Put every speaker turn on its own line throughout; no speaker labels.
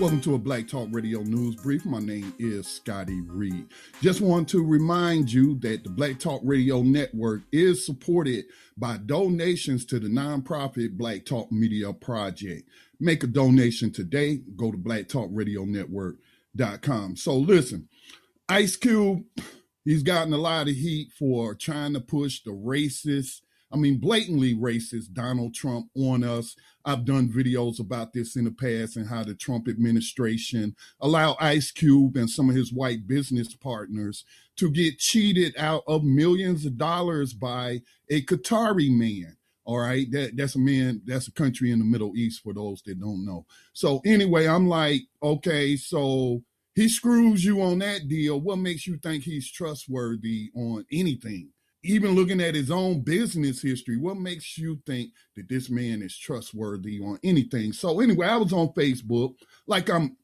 Welcome to a Black Talk Radio News Brief. My name is Scotty Reed. Just want to remind you that the Black Talk Radio Network is supported by donations to the nonprofit Black Talk Media Project. Make a donation today. Go to blacktalkradionetwork.com. So listen, Ice Cube, he's gotten a lot of heat for trying to push the racist I mean, blatantly racist Donald Trump on us. I've done videos about this in the past and how the Trump administration allowed Ice Cube and some of his white business partners to get cheated out of millions of dollars by a Qatari man. All right, that, that's a man, that's a country in the Middle East for those that don't know. So, anyway, I'm like, okay, so he screws you on that deal. What makes you think he's trustworthy on anything? Even looking at his own business history, what makes you think that this man is trustworthy on anything? So anyway, I was on Facebook, like I'm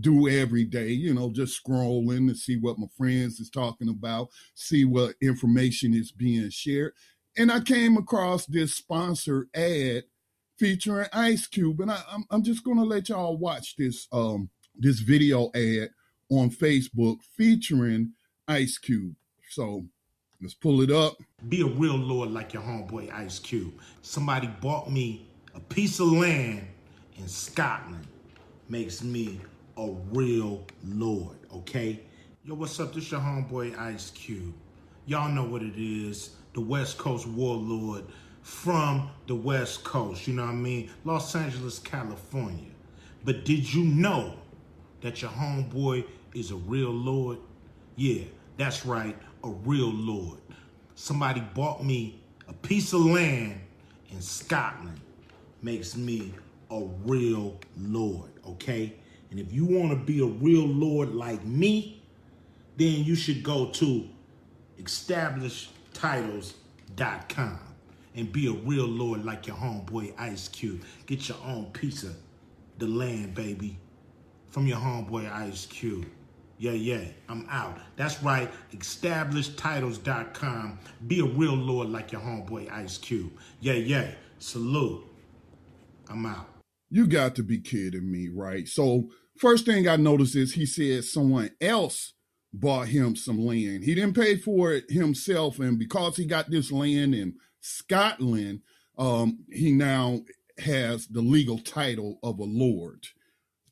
do every day, you know, just scrolling to see what my friends is talking about, see what information is being shared. And I came across this sponsored ad featuring Ice Cube. And I, am I'm just gonna let y'all watch this um this video ad on Facebook featuring Ice Cube. So Let's pull it up.
Be a real lord like your homeboy Ice Cube. Somebody bought me a piece of land in Scotland. Makes me a real lord, okay? Yo, what's up? This your homeboy Ice Cube. Y'all know what it is. The West Coast warlord from the West Coast, you know what I mean? Los Angeles, California. But did you know that your homeboy is a real lord? Yeah, that's right, a real lord. Somebody bought me a piece of land in Scotland. Makes me a real lord, okay? And if you want to be a real lord like me, then you should go to establishedtitles.com and be a real lord like your homeboy Ice Cube. Get your own piece of the land, baby, from your homeboy Ice Cube. Yeah, yeah, I'm out. That's right, establishedtitles.com. Be a real lord like your homeboy Ice Cube. Yeah, yeah, salute. I'm out.
You got to be kidding me, right? So, first thing I noticed is he said someone else bought him some land. He didn't pay for it himself, and because he got this land in Scotland, um, he now has the legal title of a lord.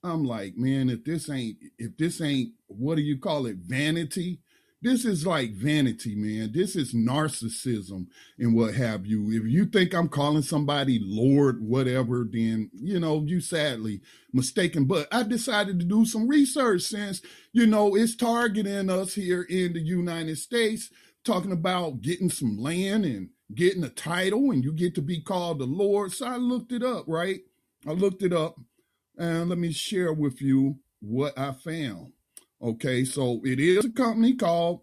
I'm like, man, if this ain't, if this ain't, what do you call it? Vanity. This is like vanity, man. This is narcissism and what have you. If you think I'm calling somebody Lord, whatever, then, you know, you sadly mistaken. But I decided to do some research since, you know, it's targeting us here in the United States, talking about getting some land and getting a title and you get to be called the Lord. So I looked it up, right? I looked it up and let me share with you what I found. Okay, so it is a company called,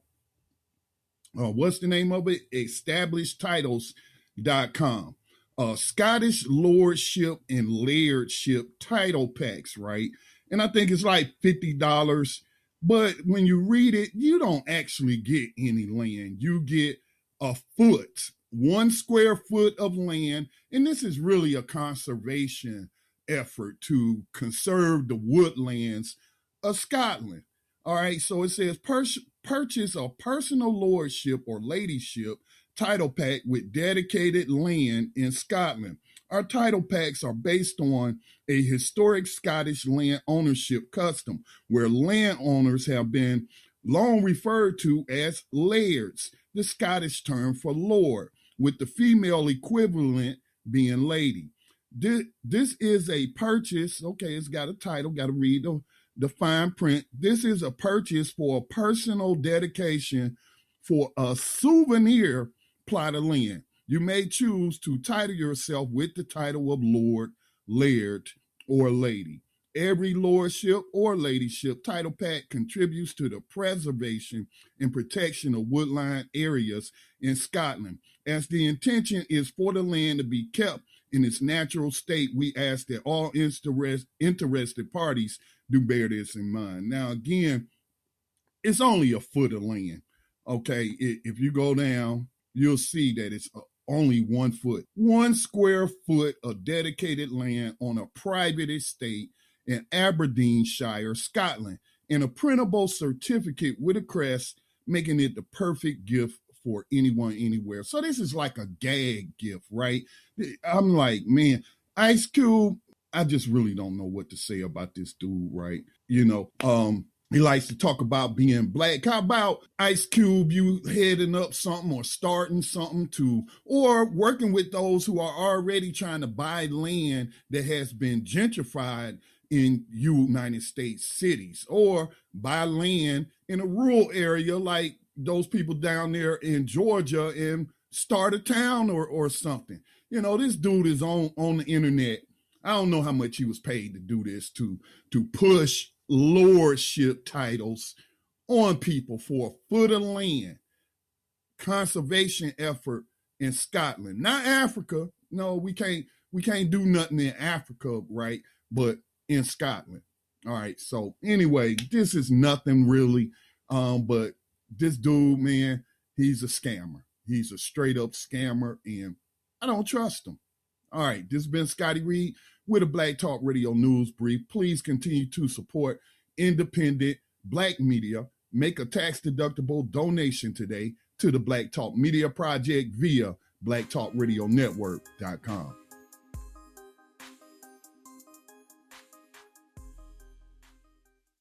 uh, what's the name of it? EstablishedTitles.com. Uh, Scottish Lordship and Lairdship title packs, right? And I think it's like $50. But when you read it, you don't actually get any land. You get a foot, one square foot of land. And this is really a conservation effort to conserve the woodlands of Scotland. All right, so it says purchase a personal lordship or ladyship title pack with dedicated land in Scotland. Our title packs are based on a historic Scottish land ownership custom where landowners have been long referred to as lairds, the Scottish term for lord, with the female equivalent being lady. This, this is a purchase. Okay, it's got a title, got to read the, the fine print. This is a purchase for a personal dedication for a souvenir plot of land. You may choose to title yourself with the title of Lord, Laird, or Lady. Every lordship or ladyship title pack contributes to the preservation and protection of woodland areas in Scotland, as the intention is for the land to be kept in its natural state, we ask that all interested parties do bear this in mind. Now, again, it's only a foot of land. Okay, if you go down, you'll see that it's uh, only one foot, one square foot of dedicated land on a private estate in Aberdeenshire, Scotland, and a printable certificate with a crest, making it the perfect gift for anyone anywhere. So this is like a gag gift, right? I'm like, man, Ice Cube, I just really don't know what to say about this dude, right? You know, um, he likes to talk about being black. How about Ice Cube, you heading up something or starting something to, or working with those who are already trying to buy land that has been gentrified in United States cities, or buy land in a rural area like those people down there in Georgia and start a town or, or something. You know, this dude is on, on the internet. I don't know how much he was paid to do this to to push lordship titles on people for a foot of land. Conservation effort in Scotland, not Africa. No, we can't we can't do nothing in Africa, right? But in Scotland. All right. So anyway, this is nothing really. Um, but this dude, man, he's a scammer. He's a straight up scammer, and I don't trust him. All right, this has been Scotty Reed with a Black Talk Radio News Brief. Please continue to support independent black media. Make a tax deductible donation today to the Black Talk Media Project via blacktalkradionetwork.com.